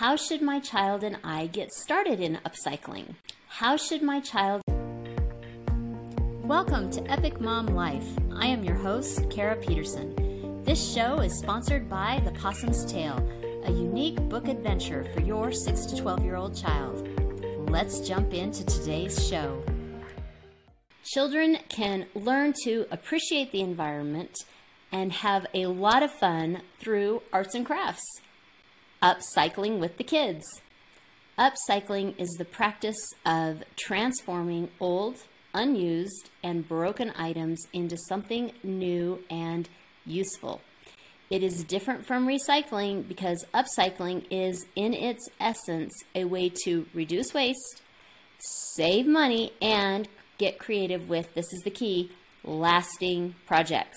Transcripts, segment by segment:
How should my child and I get started in upcycling? How should my child? Welcome to Epic Mom Life. I am your host, Kara Peterson. This show is sponsored by The Possum's Tale, a unique book adventure for your 6 to 12 year old child. Let's jump into today's show. Children can learn to appreciate the environment and have a lot of fun through arts and crafts. Upcycling with the kids. Upcycling is the practice of transforming old, unused, and broken items into something new and useful. It is different from recycling because upcycling is, in its essence, a way to reduce waste, save money, and get creative with this is the key lasting projects.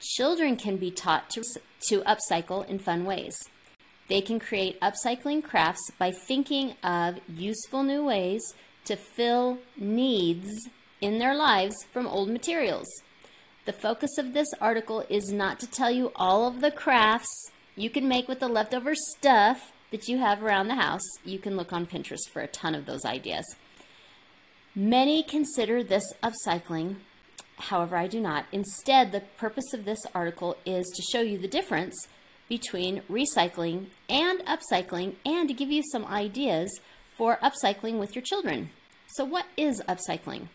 Children can be taught to, to upcycle in fun ways. They can create upcycling crafts by thinking of useful new ways to fill needs in their lives from old materials. The focus of this article is not to tell you all of the crafts you can make with the leftover stuff that you have around the house. You can look on Pinterest for a ton of those ideas. Many consider this upcycling, however, I do not. Instead, the purpose of this article is to show you the difference between recycling and upcycling and to give you some ideas for upcycling with your children. So, what is upcycling?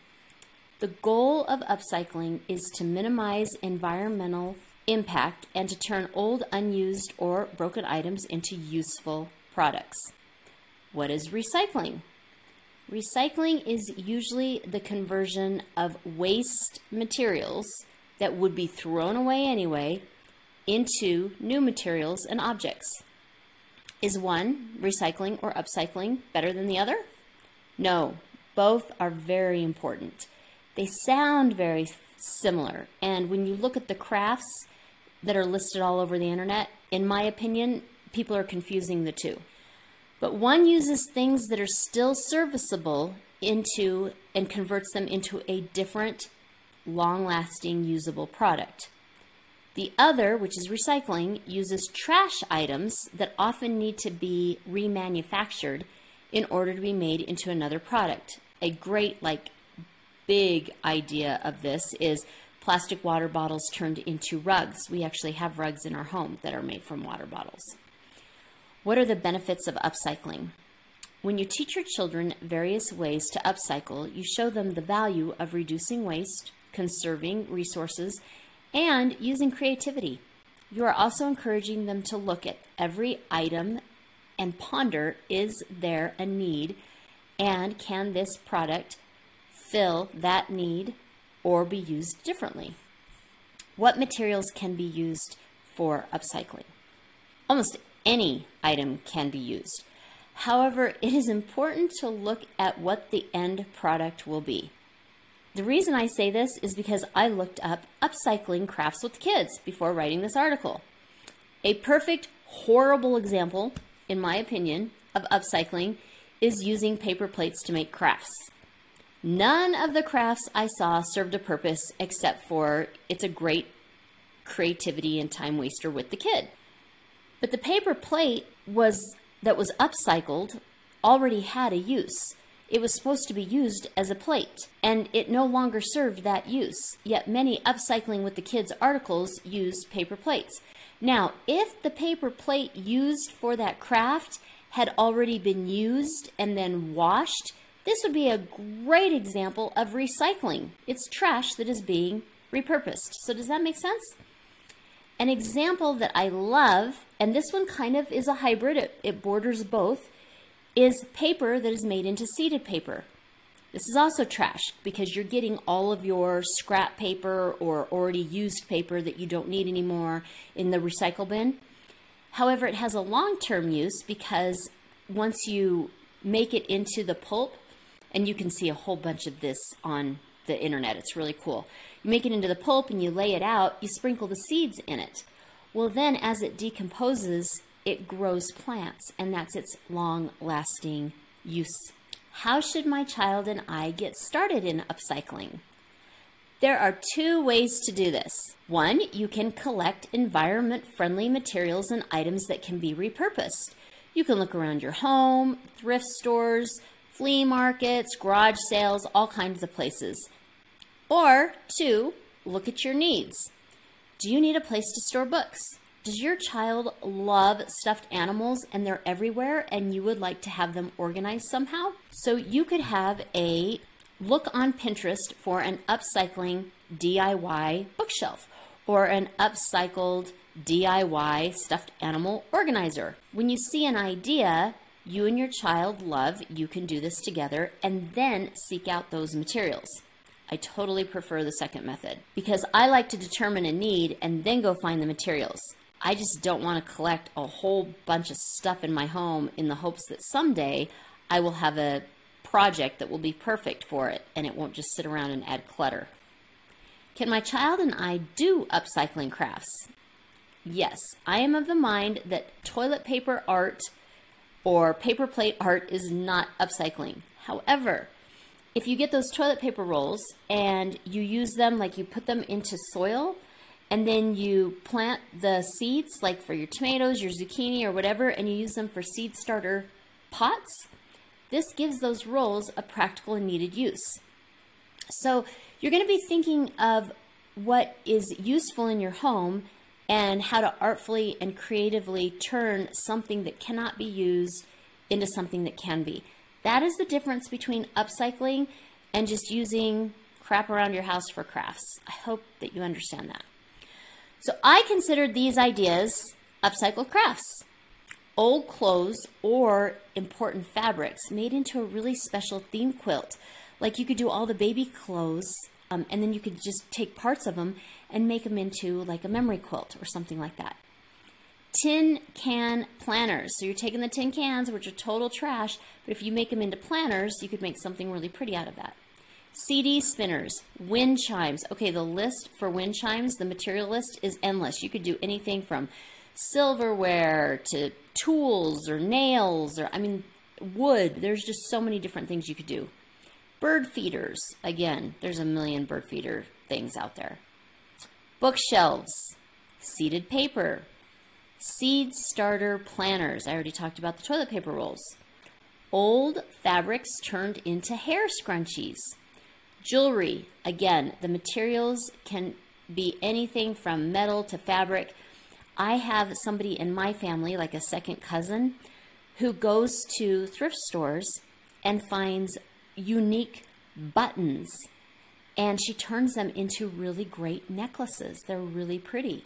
The goal of upcycling is to minimize environmental impact and to turn old, unused, or broken items into useful products. What is recycling? Recycling is usually the conversion of waste materials that would be thrown away anyway into new materials and objects. Is one, recycling or upcycling, better than the other? No, both are very important. They sound very similar, and when you look at the crafts that are listed all over the internet, in my opinion, people are confusing the two. But one uses things that are still serviceable into and converts them into a different, long lasting, usable product. The other, which is recycling, uses trash items that often need to be remanufactured in order to be made into another product. A great, like, big idea of this is plastic water bottles turned into rugs. We actually have rugs in our home that are made from water bottles. What are the benefits of upcycling? When you teach your children various ways to upcycle, you show them the value of reducing waste, conserving resources, and using creativity. You are also encouraging them to look at every item and ponder is there a need and can this product fill that need or be used differently? What materials can be used for upcycling? Almost any item can be used. However, it is important to look at what the end product will be. The reason I say this is because I looked up upcycling crafts with kids before writing this article. A perfect, horrible example, in my opinion, of upcycling is using paper plates to make crafts. None of the crafts I saw served a purpose except for it's a great creativity and time waster with the kid. But the paper plate was that was upcycled already had a use. It was supposed to be used as a plate, and it no longer served that use. Yet many upcycling with the kids articles used paper plates. Now, if the paper plate used for that craft had already been used and then washed, this would be a great example of recycling. It's trash that is being repurposed. So, does that make sense? An example that I love, and this one kind of is a hybrid, it, it borders both, is paper that is made into seeded paper. This is also trash because you're getting all of your scrap paper or already used paper that you don't need anymore in the recycle bin. However, it has a long term use because once you make it into the pulp, and you can see a whole bunch of this on the internet, it's really cool. You make it into the pulp and you lay it out, you sprinkle the seeds in it. Well, then as it decomposes, it grows plants, and that's its long lasting use. How should my child and I get started in upcycling? There are two ways to do this. One, you can collect environment friendly materials and items that can be repurposed. You can look around your home, thrift stores, flea markets, garage sales, all kinds of places. Or, two, look at your needs. Do you need a place to store books? Does your child love stuffed animals and they're everywhere and you would like to have them organized somehow? So you could have a look on Pinterest for an upcycling DIY bookshelf or an upcycled DIY stuffed animal organizer. When you see an idea you and your child love, you can do this together and then seek out those materials. I totally prefer the second method because I like to determine a need and then go find the materials. I just don't want to collect a whole bunch of stuff in my home in the hopes that someday I will have a project that will be perfect for it and it won't just sit around and add clutter. Can my child and I do upcycling crafts? Yes, I am of the mind that toilet paper art or paper plate art is not upcycling. However, if you get those toilet paper rolls and you use them like you put them into soil and then you plant the seeds like for your tomatoes, your zucchini or whatever and you use them for seed starter pots, this gives those rolls a practical and needed use. So you're going to be thinking of what is useful in your home and how to artfully and creatively turn something that cannot be used into something that can be. That is the difference between upcycling and just using crap around your house for crafts. I hope that you understand that. So I considered these ideas upcycled crafts. Old clothes or important fabrics made into a really special theme quilt. Like you could do all the baby clothes um, and then you could just take parts of them and make them into like a memory quilt or something like that. Tin can planners. So you're taking the tin cans, which are total trash, but if you make them into planners, you could make something really pretty out of that. CD spinners, wind chimes. Okay, the list for wind chimes, the material list is endless. You could do anything from silverware to tools or nails or, I mean, wood. There's just so many different things you could do. Bird feeders. Again, there's a million bird feeder things out there. Bookshelves, seeded paper, seed starter planners. I already talked about the toilet paper rolls. Old fabrics turned into hair scrunchies. Jewelry. Again, the materials can be anything from metal to fabric. I have somebody in my family, like a second cousin, who goes to thrift stores and finds unique buttons and she turns them into really great necklaces. They're really pretty.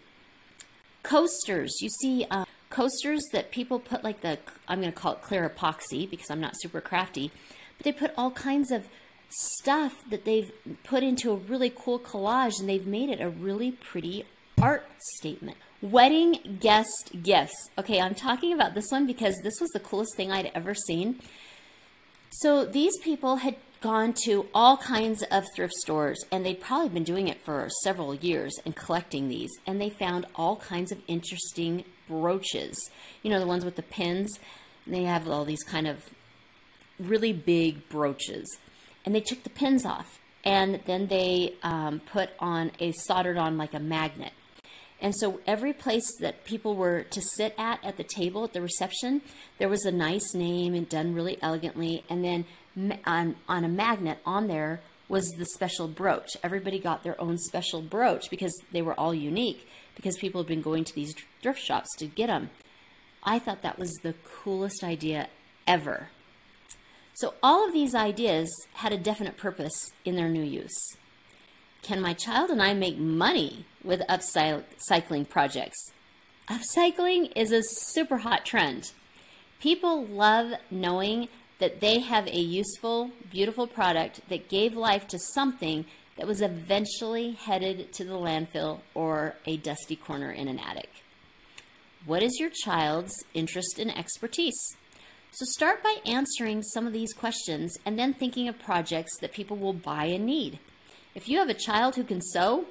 Coasters, you see uh, coasters that people put like the, I'm going to call it clear epoxy because I'm not super crafty, but they put all kinds of stuff that they've put into a really cool collage and they've made it a really pretty art statement. Wedding guest gifts. Okay, I'm talking about this one because this was the coolest thing I'd ever seen. So these people had gone to all kinds of thrift stores and they'd probably been doing it for several years and collecting these and they found all kinds of interesting brooches. You know, the ones with the pins. They have all these kind of really big brooches. And they took the pins off and then they um, put on a soldered on like a magnet. And so every place that people were to sit at at the table at the reception, there was a nice name and done really elegantly. And then on, on a magnet on there was the special brooch. Everybody got their own special brooch because they were all unique because people had been going to these thrift shops to get them. I thought that was the coolest idea ever. So all of these ideas had a definite purpose in their new use. Can my child and I make money with upcycling projects? Upcycling is a super hot trend. People love knowing that they have a useful, beautiful product that gave life to something that was eventually headed to the landfill or a dusty corner in an attic. What is your child's interest and expertise? So start by answering some of these questions and then thinking of projects that people will buy and need. If you have a child who can sew,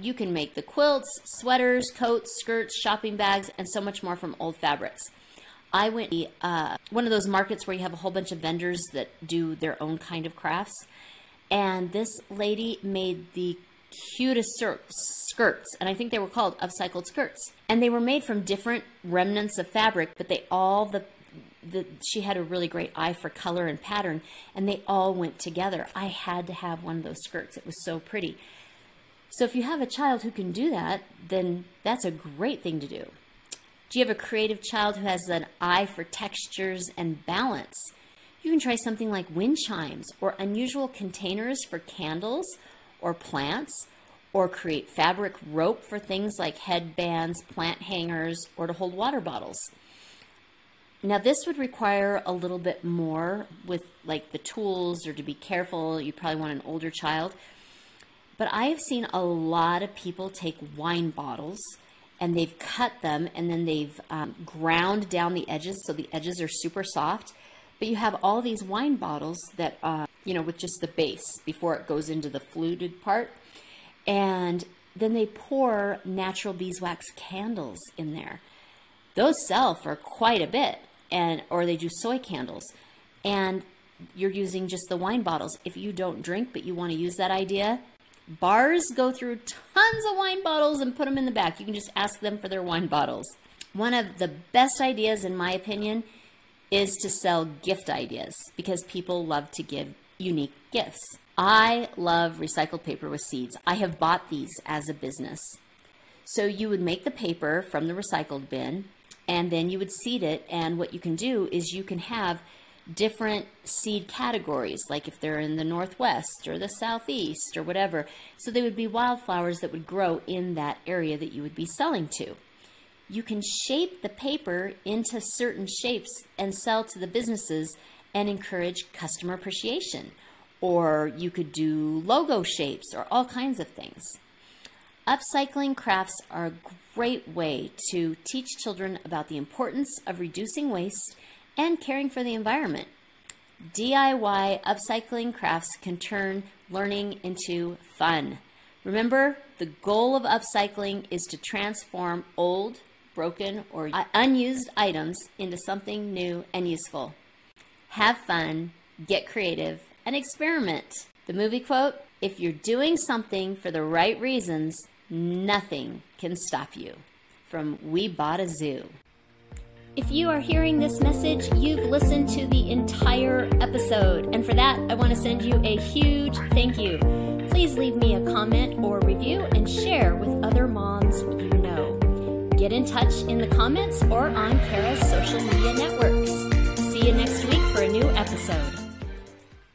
you can make the quilts, sweaters, coats, skirts, shopping bags, and so much more from old fabrics. I went to uh, one of those markets where you have a whole bunch of vendors that do their own kind of crafts, and this lady made the cutest skirts, and I think they were called upcycled skirts. And they were made from different remnants of fabric, but they all the the, she had a really great eye for color and pattern, and they all went together. I had to have one of those skirts. It was so pretty. So if you have a child who can do that, then that's a great thing to do. Do you have a creative child who has an eye for textures and balance? You can try something like wind chimes or unusual containers for candles or plants, or create fabric rope for things like headbands, plant hangers, or to hold water bottles. Now, this would require a little bit more with like the tools or to be careful. You probably want an older child. But I have seen a lot of people take wine bottles and they've cut them and then they've um, ground down the edges so the edges are super soft. But you have all these wine bottles that, uh, you know, with just the base before it goes into the fluted part. And then they pour natural beeswax candles in there. Those sell for quite a bit and or they do soy candles. And you're using just the wine bottles. If you don't drink but you want to use that idea bars go through tons of wine bottles and put them in the back. You can just ask them for their wine bottles. One of the best ideas in my opinion is to sell gift ideas because people love to give unique gifts. I love recycled paper with seeds. I have bought these as a business. So you would make the paper from the recycled bin and then you would seed it. And what you can do is you can have different seed categories, like if they're in the northwest or the southeast or whatever. So they would be wildflowers that would grow in that area that you would be selling to. You can shape the paper into certain shapes and sell to the businesses and encourage customer appreciation. Or you could do logo shapes or all kinds of things. Upcycling crafts are a great way to teach children about the importance of reducing waste and caring for the environment. DIY upcycling crafts can turn learning into fun. Remember, the goal of upcycling is to transform old, broken, or unused items into something new and useful. Have fun, get creative, and experiment. The movie quote If you're doing something for the right reasons, Nothing can stop you. From We Bought a Zoo. If you are hearing this message, you've listened to the entire episode. And for that, I want to send you a huge thank you. Please leave me a comment or review and share with other moms you know. Get in touch in the comments or on Kara's social media networks. See you next week for a new episode.